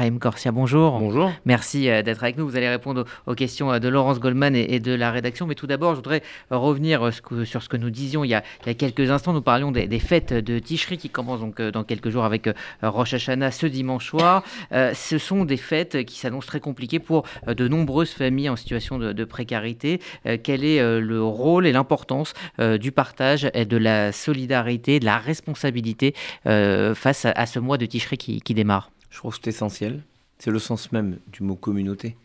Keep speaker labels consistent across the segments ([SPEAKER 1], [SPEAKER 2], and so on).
[SPEAKER 1] Ephraim Corsia, bonjour.
[SPEAKER 2] Bonjour.
[SPEAKER 1] Merci euh, d'être avec nous. Vous allez répondre aux, questions euh, de Laurence Goldman et, de la rédaction. Mais tout d'abord, je voudrais revenir euh, sur ce que nous disions il y a, quelques instants. Nous parlions des, fêtes de Tishri qui commencent donc dans quelques jours avec Rosh Hashanah ce dimanche soir. ce sont des fêtes qui s'annoncent très compliquées pour de nombreuses familles en situation de, précarité. quel est le rôle et l'importance du partage et de la solidarité, de la responsabilité face à, ce mois de Tishri qui démarre?
[SPEAKER 2] Je trouve que c'est essentiel. C'est le sens même du mot communauté.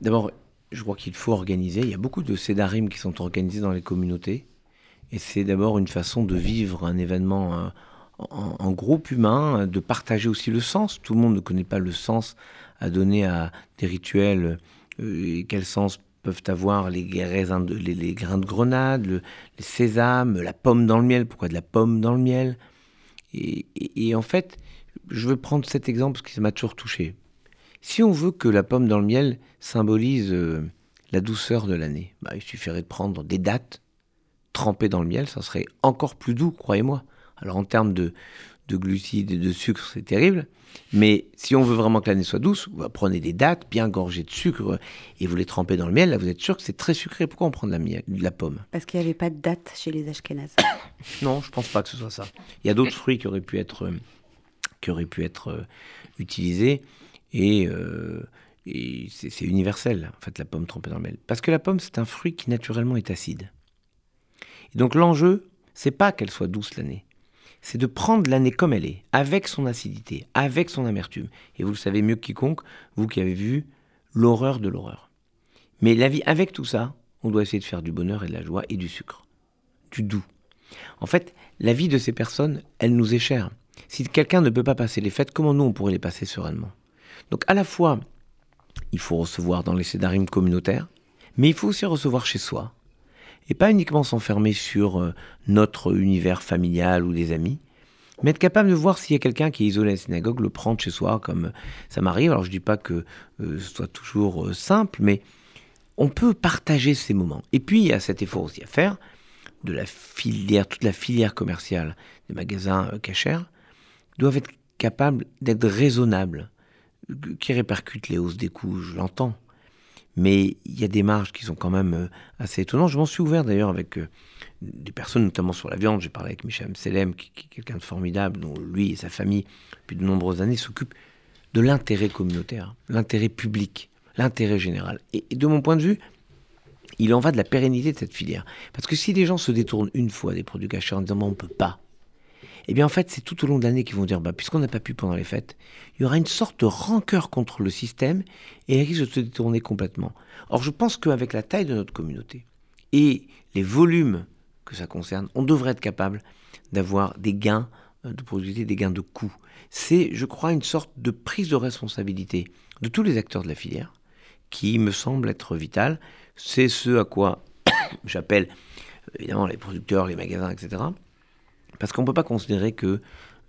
[SPEAKER 2] D'abord, je crois qu'il faut organiser. Il y a beaucoup de sédarim qui sont organisés dans les communautés. Et c'est d'abord une façon de vivre un événement euh, en, groupe humain, de partager aussi le sens. Tout le monde ne connaît pas le sens à donner à des rituels. Euh, quel sens peuvent avoir les, les, grains de grenade, le, les sésames, la pomme dans le miel. Pourquoi de la pomme dans le miel? Et en fait, je veux prendre cet exemple parce que ça m'a toujours touché. Si on veut que la pomme dans le miel symbolise euh, la douceur de l'année, bah, il suffirait de prendre des dattes trempées dans le miel, ça serait encore plus doux, croyez-moi. Alors en termes de, glucides et de sucre, c'est terrible. Mais si on veut vraiment que l'année soit douce, vous prenez des dattes bien gorgées de sucre et vous les trempez dans le miel. Là, vous êtes sûr que c'est très sucré. Pourquoi on prend de la, de la pomme?
[SPEAKER 3] Parce qu'il n'y avait pas de dattes chez les Ashkénazes.
[SPEAKER 2] non, je pense pas que ce soit ça. Il y a d'autres fruits qui auraient pu être euh, qui aurait pu être euh, utilisé. Et, euh, c'est universel, en fait, la pomme trempée dans le miel. Parce que la pomme, c'est un fruit qui naturellement est acide. Et donc l'enjeu, c'est pas qu'elle soit douce l'année. C'est de prendre l'année comme elle est, avec son acidité, avec son amertume. Et vous le savez mieux que quiconque, vous qui avez vu l'horreur de l'horreur. Mais la vie, avec tout ça, on doit essayer de faire du bonheur et de la joie et du sucre, du doux. En fait, la vie de ces personnes, elle nous est chère. Si quelqu'un ne peut pas passer les fêtes, comment nous on pourrait les passer sereinement? Donc à la fois, il faut recevoir dans les sédarim communautaires, mais il faut aussi recevoir chez soi. Et pas uniquement s'enfermer sur euh, notre univers familial ou des amis, mais être capable de voir s'il y a quelqu'un qui est isolé à la synagogue, le prendre chez soi, comme ça m'arrive. Alors je ne dis pas que euh, ce soit toujours euh, simple, mais on peut partager ces moments. Et puis il y a cet effort aussi à faire de la filière, toute la filière commerciale des magasins cachers, doivent être capables d'être raisonnables, qui répercutent les hausses des coûts, je l'entends. Mais il y a des marges qui sont quand même euh, assez étonnantes. Je m'en suis ouvert d'ailleurs avec euh, des personnes, notamment sur la viande. J'ai parlé avec Michel Selem, qui, est quelqu'un de formidable, dont lui et sa famille, depuis de nombreuses années, s'occupent de l'intérêt communautaire, l'intérêt public, l'intérêt général. Et, de mon point de vue, il en va de la pérennité de cette filière. Parce que si les gens se détournent une fois des produits cachés en disant on ne peut pas, eh bien en fait c'est tout au long de l'année qu'ils vont dire, bah, puisqu'on n'a pas pu pendant les fêtes, il y aura une sorte de rancœur contre le système et il risque de se détourner complètement. Or je pense qu'avec la taille de notre communauté et les volumes que ça concerne, on devrait être capable d'avoir des gains euh, de productivité, des gains de coûts. C'est, je crois, une sorte de prise de responsabilité de tous les acteurs de la filière qui me semble être vitale. C'est ce à quoi j'appelle évidemment les producteurs, les magasins, etc. Parce qu'on ne peut pas considérer que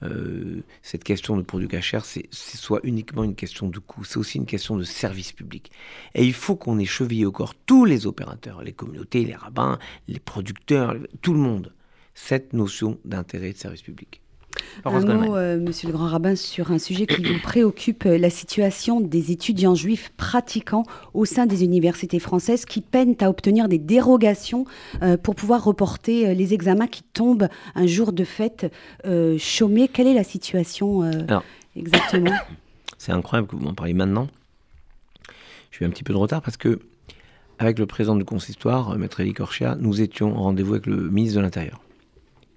[SPEAKER 2] euh, cette question de produits cachers, c'est soit uniquement une question de coût, c'est aussi une question de service public. Et il faut qu'on ait chevillé au corps tous les opérateurs, les communautés, les rabbins, les producteurs, tout le monde, cette notion d'intérêt de service public.
[SPEAKER 3] Un mot, euh, monsieur le grand rabbin, sur un sujet qui vous préoccupe, euh, la situation des étudiants juifs pratiquants au sein des universités françaises qui peinent à obtenir des dérogations euh, pour pouvoir reporter les examens qui tombent un jour de fête chômés. Quelle est la situation exactement
[SPEAKER 2] C'est incroyable que vous m'en parliez maintenant. Je suis un petit peu de retard parce que, avec le président du consistoire, Maître Elie Korchia, nous étions en rendez-vous avec le ministre de l'Intérieur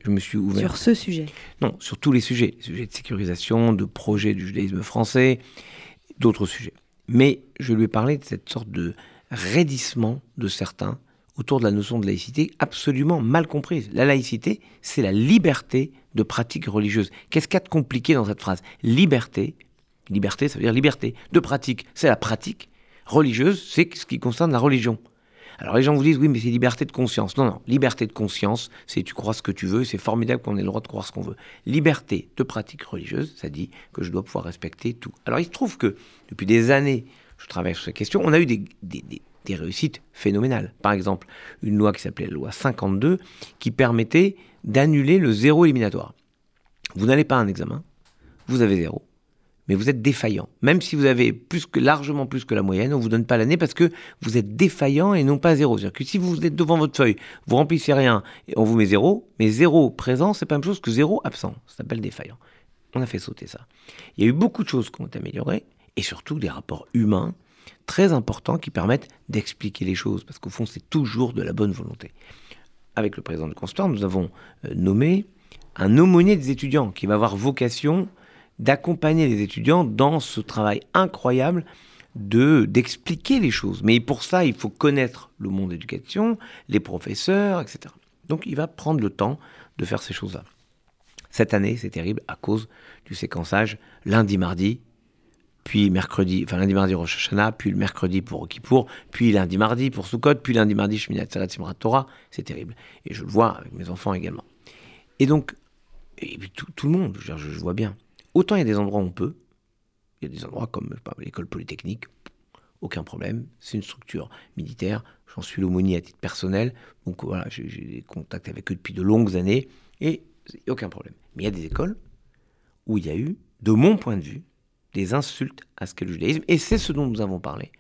[SPEAKER 2] je me suis ouvert.
[SPEAKER 3] Sur ce sujet
[SPEAKER 2] Non, sur tous les sujets. Les sujets de sécurisation, de projet du judaïsme français, d'autres sujets. Mais je lui ai parlé de cette sorte de raidissement de certains autour de la notion de laïcité absolument mal comprise. La laïcité, c'est la liberté de pratique religieuse. Qu'est-ce qu'il y a de compliqué dans cette phrase? Liberté, liberté, ça veut dire liberté. De pratique, c'est la pratique. Religieuse, c'est ce qui concerne la religion. Alors les gens vous disent oui, mais c'est liberté de conscience. Non, non, liberté de conscience, c'est tu crois ce que tu veux, c'est formidable qu'on ait le droit de croire ce qu'on veut. Liberté de pratique religieuse, ça dit que je dois pouvoir respecter tout. Alors il se trouve que depuis des années, je travaille sur ces questions, on a eu des, des réussites phénoménales. Par exemple, une loi qui s'appelait la loi 52, qui permettait d'annuler le zéro éliminatoire. Vous n'allez pas à un examen, vous avez zéro. Mais vous êtes défaillant. Même si vous avez largement plus que la moyenne, on ne vous donne pas l'année parce que vous êtes défaillant et non pas zéro. C'est-à-dire que si vous êtes devant votre feuille, vous remplissez rien et on vous met zéro, mais zéro présent, c'est pas la même chose que zéro absent. Ça s'appelle défaillant. On a fait sauter ça. Il y a eu beaucoup de choses qui ont été améliorées et surtout des rapports humains très importants qui permettent d'expliquer les choses parce qu'au fond, c'est toujours de la bonne volonté. Avec le président du conservatoire, nous avons euh, nommé un aumônier des étudiants qui va avoir vocation d'accompagner les étudiants dans ce travail incroyable de d'expliquer les choses. Mais pour ça, il faut connaître le monde d'éducation, les professeurs, etc. Donc il va prendre le temps de faire ces choses-là. Cette année, c'est terrible à cause du séquençage lundi, mardi, puis mercredi, enfin lundi, mardi Rosh Hashanah, puis le mercredi pour Kippour, puis lundi, mardi pour Sukkot, puis lundi, mardi Shminat Salat Simrat Torah. C'est terrible. Et je le vois avec mes enfants également. Et donc, et puis tout, le monde, je, je vois bien. Autant il y a des endroits où on peut, il y a des endroits comme l'école polytechnique, aucun problème, c'est une structure militaire, j'en suis l'aumônier à titre personnel, donc voilà, j'ai des contacts avec eux depuis de longues années, et aucun problème. Mais il y a des écoles où il y a eu, de mon point de vue, des insultes à ce qu'est le judaïsme, et c'est ce dont nous avons parlé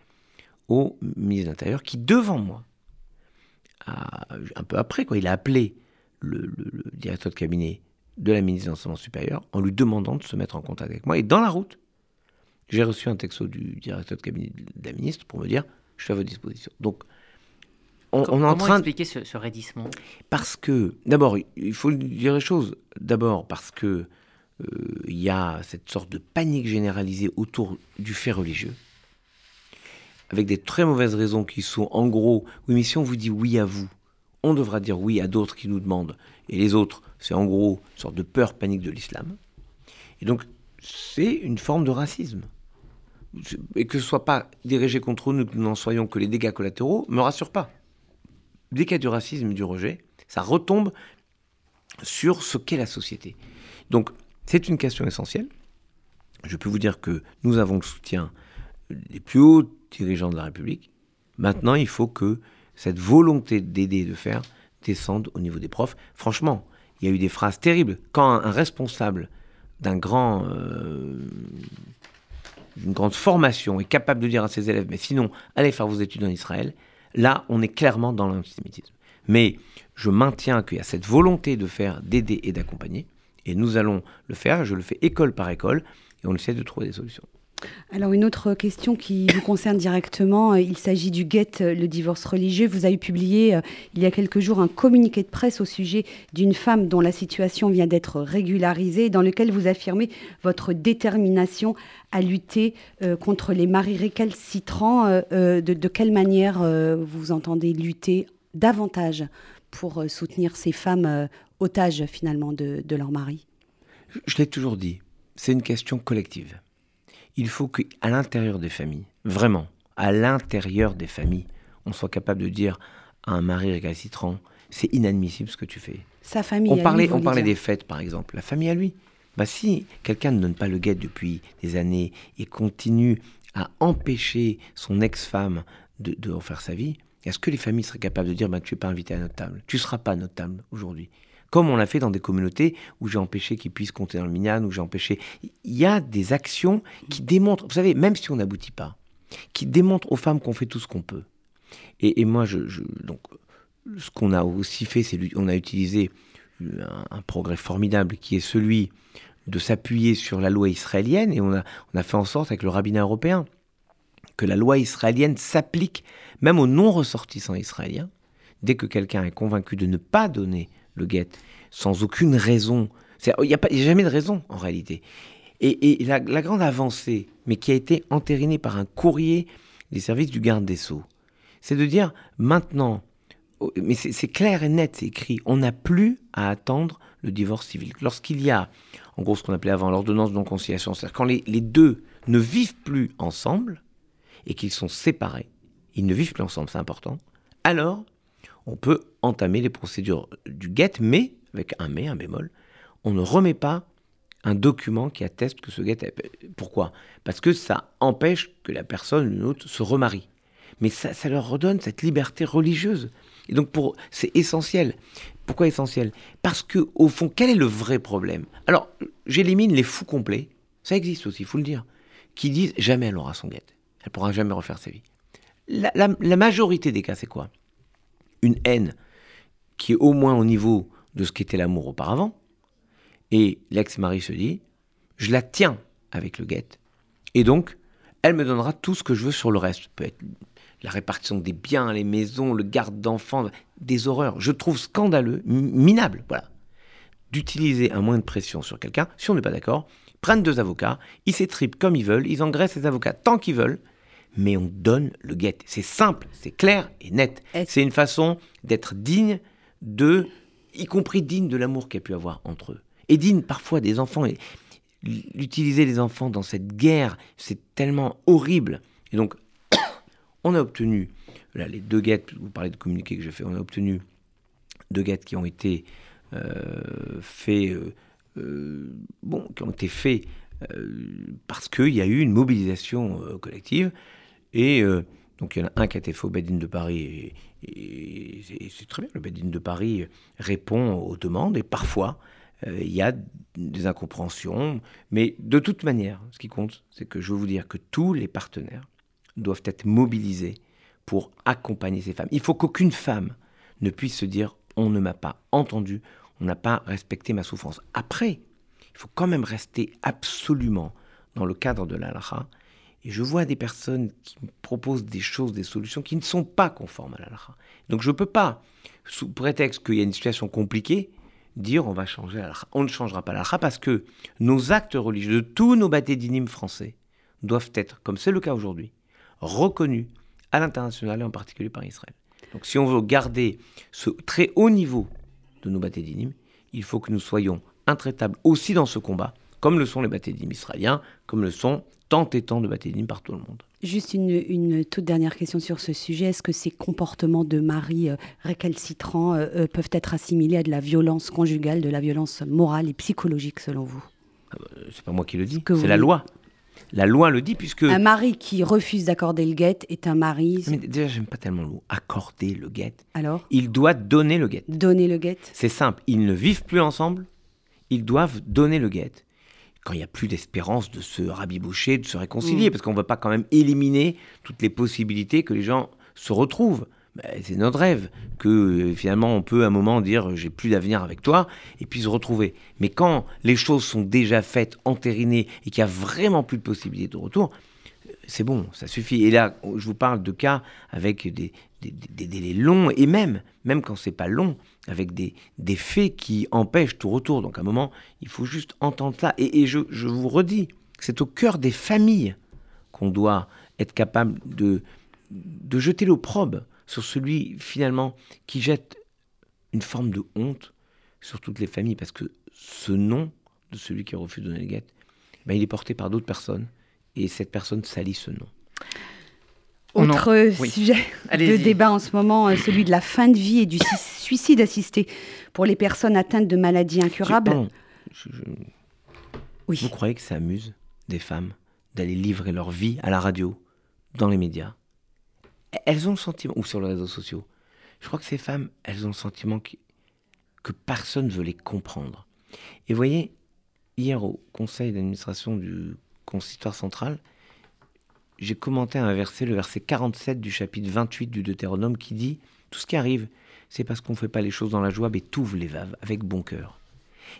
[SPEAKER 2] au ministre de l'Intérieur, qui devant moi, un peu après, quoi, il a appelé le directeur de cabinet de la ministre de l'Enseignement supérieur en lui demandant de se mettre en contact avec moi. Et dans la route, j'ai reçu un texto du directeur de cabinet de la ministre pour me dire je suis à votre disposition. Donc,
[SPEAKER 1] on, on est en train expliquer ce, ce raidissement?
[SPEAKER 2] Parce que, d'abord, il faut dire les choses. D'abord, parce que euh, il y a cette sorte de panique généralisée autour du fait religieux, avec des très mauvaises raisons qui sont, en gros, oui, mais si on vous dit oui à vous, on devra dire oui à d'autres qui nous demandent, et les autres, c'est en gros une sorte de peur panique de l'islam. Et donc, c'est une forme de racisme. Et que ce soit pas dirigé contre nous, que nous n'en soyons que les dégâts collatéraux, me rassure pas. Dès qu'il y a du racisme du rejet, ça retombe sur ce qu'est la société. Donc, c'est une question essentielle. Je peux vous dire que nous avons le soutien des plus hauts dirigeants de la République. Maintenant, il faut que cette volonté d'aider, de faire, descende au niveau des profs. Franchement, il y a eu des phrases terribles. Quand un, responsable d'un grand, euh, d'une grande formation est capable de dire à ses élèves, mais sinon, allez faire vos études en Israël, là, on est clairement dans l'antisémitisme. Mais je maintiens qu'il y a cette volonté de faire, d'aider et d'accompagner, et nous allons le faire, je le fais école par école, et on essaie de trouver des solutions.
[SPEAKER 3] Alors une autre question qui vous concerne directement, euh, il s'agit du GET, euh, le divorce religieux. Vous avez publié euh, il y a quelques jours un communiqué de presse au sujet d'une femme dont la situation vient d'être régularisée, dans lequel vous affirmez votre détermination à lutter contre les maris récalcitrants. de, quelle manière vous entendez lutter davantage pour soutenir ces femmes otages finalement de, de leur mari?
[SPEAKER 2] Je l'ai toujours dit, c'est une question collective il faut qu'à l'intérieur des familles, vraiment, à l'intérieur des familles, on soit capable de dire à un mari récalcitrant, c'est inadmissible ce que tu fais.
[SPEAKER 3] Sa famille.
[SPEAKER 2] On parlait, on parlait des fêtes, par exemple. La famille à lui. Bah si quelqu'un ne donne pas le guet depuis des années et continue à empêcher son ex-femme de, de refaire sa vie, est-ce que les familles seraient capables de dire bah, tu n'es pas invité à notre table? Tu ne seras pas à notre table aujourd'hui comme on l'a fait dans des communautés où j'ai empêché qu'ils puissent compter dans le minyan, où j'ai empêché. Il y a des actions qui démontrent, vous savez, même si on n'aboutit pas, qui démontrent aux femmes qu'on fait tout ce qu'on peut. Et, moi, donc, ce qu'on a aussi fait, c'est on a utilisé un, progrès formidable qui est celui de s'appuyer sur la loi israélienne et on a, on a fait en sorte avec le rabbinat européen que la loi israélienne s'applique même aux non-ressortissants israéliens. Dès que quelqu'un est convaincu de ne pas donner le guet, sans aucune raison. Il n'y a, a, jamais de raison en réalité. Et, la, grande avancée, mais qui a été entérinée par un courrier des services du garde des Sceaux, c'est de dire maintenant, mais c'est clair et net, c'est écrit, on n'a plus à attendre le divorce civil. Lorsqu'il y a, en gros, ce qu'on appelait avant l'ordonnance de non-conciliation, c'est-à-dire quand les deux ne vivent plus ensemble et qu'ils sont séparés, ils ne vivent plus ensemble, c'est important, alors on peut entamer les procédures du GET, mais, avec un mais, un bémol, on ne remet pas un document qui atteste que ce GET... Pourquoi? Parce que ça empêche que la personne, une autre, se remarie. Mais ça, ça leur redonne cette liberté religieuse. Et donc, pour, c'est essentiel. Pourquoi essentiel? Parce que, au fond, quel est le vrai problème? Alors, j'élimine les fous complets ça existe aussi, il faut le dire, qui disent jamais elle aura son guette. Elle pourra jamais refaire sa vie. La, la majorité des cas, c'est quoi? Une haine qui est au moins au niveau de ce qu'était l'amour auparavant. Et l'ex-mari se dit, je la tiens avec le guette. Et donc, elle me donnera tout ce que je veux sur le reste. peut être la répartition des biens, les maisons, le garde d'enfants, des horreurs. Je trouve scandaleux, minable, voilà, d'utiliser un moyen de pression sur quelqu'un, si on n'est pas d'accord, prennent deux avocats, ils s'étripent comme ils veulent, ils engraissent les avocats tant qu'ils veulent, mais on donne le guette. C'est simple, c'est clair et net. C'est une façon d'être digne de, y compris digne de l'amour qu'il y a pu avoir entre eux. Et digne parfois des enfants. Et l'utiliser les enfants dans cette guerre, c'est tellement horrible. Et donc, on a obtenu, là, les deux guettes, vous parlez de communiqué que j'ai fait, on a obtenu deux guettes qui ont été euh, faits, euh, euh, bon, qui ont été faits parce qu'il y a eu une mobilisation collective. Et donc, il y en a un qui a été fait au de Paris, et, c'est très bien, le Bedin de Paris répond aux demandes, et parfois, il y a des incompréhensions, mais de toute manière, ce qui compte, c'est que je veux vous dire que tous les partenaires doivent être mobilisés pour accompagner ces femmes. Il faut qu'aucune femme ne puisse se dire on ne m'a pas entendu, on n'a pas respecté ma souffrance. Après, il faut quand même rester absolument dans le cadre de l'alakha. Et je vois des personnes qui me proposent des choses, des solutions qui ne sont pas conformes à l'alakha. Donc je ne peux pas, sous prétexte qu'il y a une situation compliquée, dire on va changer l'alakha. On ne changera pas l'alakha parce que nos actes religieux de tous nos bâtés français doivent être, comme c'est le cas aujourd'hui, reconnu à l'international et en particulier par Israël. Donc si on veut garder ce très haut niveau de nos bâtés il faut que nous soyons intraitables aussi dans ce combat, comme le sont les bâtés israéliens, comme le sont tant et tant de bâtés par tout le monde.
[SPEAKER 3] Juste une, toute dernière question sur ce sujet. Est-ce que ces comportements de mari euh, récalcitrants euh, euh, peuvent être assimilés à de la violence conjugale, de la violence morale et psychologique selon vous?
[SPEAKER 2] Ah bah, C'est pas moi qui le dis, c'est la loi. La loi le dit puisque...
[SPEAKER 3] Un mari qui refuse d'accorder le guet est un mari...
[SPEAKER 2] Mais déjà, j'aime pas tellement le mot accorder le guet.
[SPEAKER 3] Alors?
[SPEAKER 2] Il doit donner le guet.
[SPEAKER 3] Donner le guet?
[SPEAKER 2] C'est simple. Ils ne vivent plus ensemble. Ils doivent donner le guet. Quand il n'y a plus d'espérance de se rabiboucher, de se réconcilier, mm. parce qu'on ne veut pas quand même éliminer toutes les possibilités que les gens se retrouvent. Bah, c'est notre rêve que euh, finalement on peut à un moment dire j'ai plus d'avenir avec toi et puis se retrouver. Mais quand les choses sont déjà faites, entérinées et qu'il n'y a vraiment plus de possibilité de retour, euh, c'est bon, ça suffit. Et là, je vous parle de cas avec des, délais longs et même, même quand c'est pas long, avec des, faits qui empêchent tout retour. Donc à un moment, il faut juste entendre ça. Et, je, je vous redis, c'est au cœur des familles qu'on doit être capable de, de jeter l'opprobre sur celui finalement qui jette une forme de honte sur toutes les familles, parce que ce nom de celui qui refuse de donner le guette, ben, il est porté par d'autres personnes, et cette personne salit ce nom.
[SPEAKER 3] Autre sujet de débat en ce moment, euh, celui de la fin de vie et du suicide assisté pour les personnes atteintes de maladies incurables.
[SPEAKER 2] Oui. Vous croyez que ça amuse des femmes d'aller livrer leur vie à la radio, dans les médias? Elles ont le sentiment, ou sur les réseaux sociaux, je crois que ces femmes, elles ont le sentiment que, que personne ne veut les comprendre. Et vous voyez, hier au conseil d'administration du consistoire central, j'ai commenté un verset, le verset 47 du chapitre 28 du Deutéronome, qui dit Tout ce qui arrive, c'est parce qu'on ne fait pas les choses dans la joie, mais tout les vaves, avec bon cœur.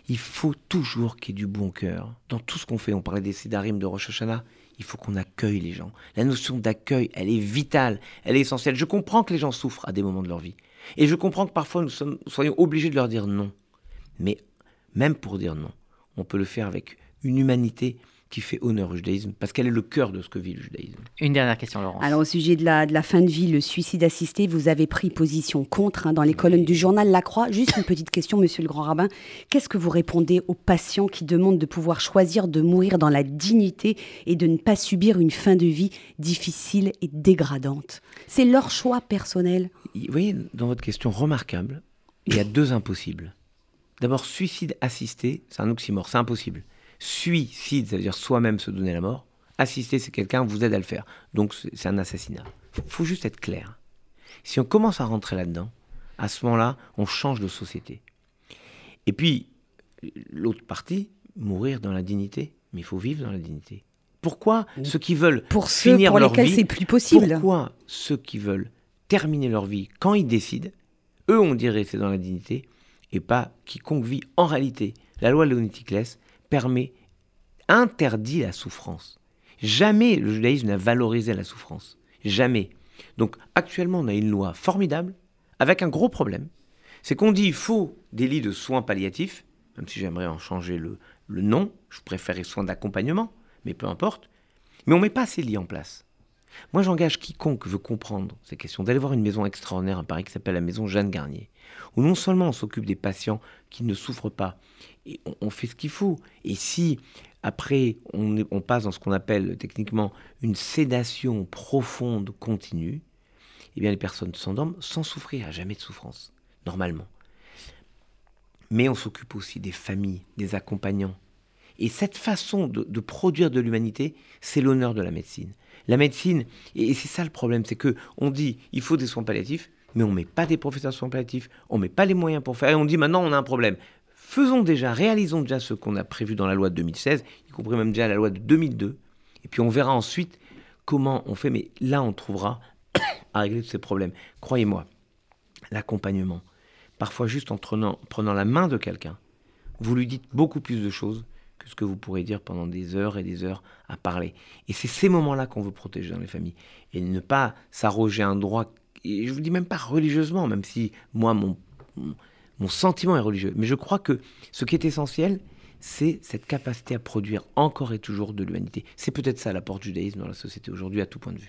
[SPEAKER 2] Il faut toujours qu'il y ait du bon cœur dans tout ce qu'on fait. On parlait des Sidarim de Rosh Hashanah il faut qu'on accueille les gens. La notion d'accueil, elle est vitale, elle est essentielle. Je comprends que les gens souffrent à des moments de leur vie. Et je comprends que parfois nous, soyons obligés de leur dire non. Mais même pour dire non, on peut le faire avec une humanité qui fait honneur au judaïsme, parce qu'elle est le cœur de ce que vit le judaïsme.
[SPEAKER 1] Une dernière question, Laurence.
[SPEAKER 3] Alors, au sujet de la, de la fin de vie, le suicide assisté, vous avez pris position contre hein, dans les colonnes du journal La Croix. Juste une petite question, monsieur le grand rabbin. Qu'est-ce que vous répondez aux patients qui demandent de pouvoir choisir de mourir dans la dignité et de ne pas subir une fin de vie difficile et dégradante? C'est leur choix personnel.
[SPEAKER 2] Vous voyez, dans votre question remarquable, il y a deux impossibles. D'abord, suicide assisté, c'est un oxymore, c'est impossible. Suicide, ça veut dire soi-même se donner la mort. Assister, c'est quelqu'un vous aide à le faire. Donc c'est un assassinat. Il faut juste être clair. Si on commence à rentrer là-dedans, à ce moment-là, on change de société. Et puis, l'autre partie, mourir dans la dignité. mais il faut vivre dans la dignité. Pourquoi ceux qui veulent
[SPEAKER 3] pour ceux
[SPEAKER 2] finir
[SPEAKER 3] pour
[SPEAKER 2] leur
[SPEAKER 3] lesquels
[SPEAKER 2] vie,
[SPEAKER 3] c'est plus possible
[SPEAKER 2] Pourquoi ceux qui veulent terminer leur vie quand ils décident, eux on dirait c'est dans la dignité, et pas quiconque vit en réalité. La loi Léonéticlès permet, interdit la souffrance. Jamais le judaïsme n'a valorisé la souffrance. Jamais. Donc actuellement on a une loi formidable avec un gros problème. C'est qu'on dit il faut des lits de soins palliatifs, même si j'aimerais en changer le, le nom, je préférais soins d'accompagnement, mais peu importe. Mais on ne met pas ces lits en place. Moi, j'engage quiconque veut comprendre ces questions d'aller voir une maison extraordinaire à Paris qui s'appelle la maison Jeanne Garnier, où non seulement on s'occupe des patients qui ne souffrent pas, et on, fait ce qu'il faut. Et si après on, passe dans ce qu'on appelle techniquement une sédation profonde continue, eh bien les personnes s'endorment sans souffrir, à jamais de souffrance, normalement. Mais on s'occupe aussi des familles, des accompagnants. Et cette façon de, produire de l'humanité, c'est l'honneur de la médecine. La médecine, et, et c'est ça le problème, c'est que on dit il faut des soins palliatifs, mais on met pas des professeurs palliatifs, on met pas les moyens pour faire, et on dit maintenant on a un problème. Faisons déjà, réalisons déjà ce qu'on a prévu dans la loi de 2016, y compris même déjà la loi de 2002, et puis on verra ensuite comment on fait, mais là on trouvera à régler tous ces problèmes. Croyez-moi, l'accompagnement, parfois juste en prenant, prenant la main de quelqu'un, vous lui dites beaucoup plus de choses que ce que vous pourrez dire pendant des heures et des heures à parler. Et c'est ces moments-là qu'on veut protéger dans les familles. Et ne pas s'arroger un droit, et je vous dis même pas religieusement, même si moi, mon, mon- sentiment est religieux. Mais je crois que ce qui est essentiel, c'est cette capacité à produire encore et toujours de l'humanité. C'est peut-être ça l'apport du judaïsme dans la société aujourd'hui à tout point de vue.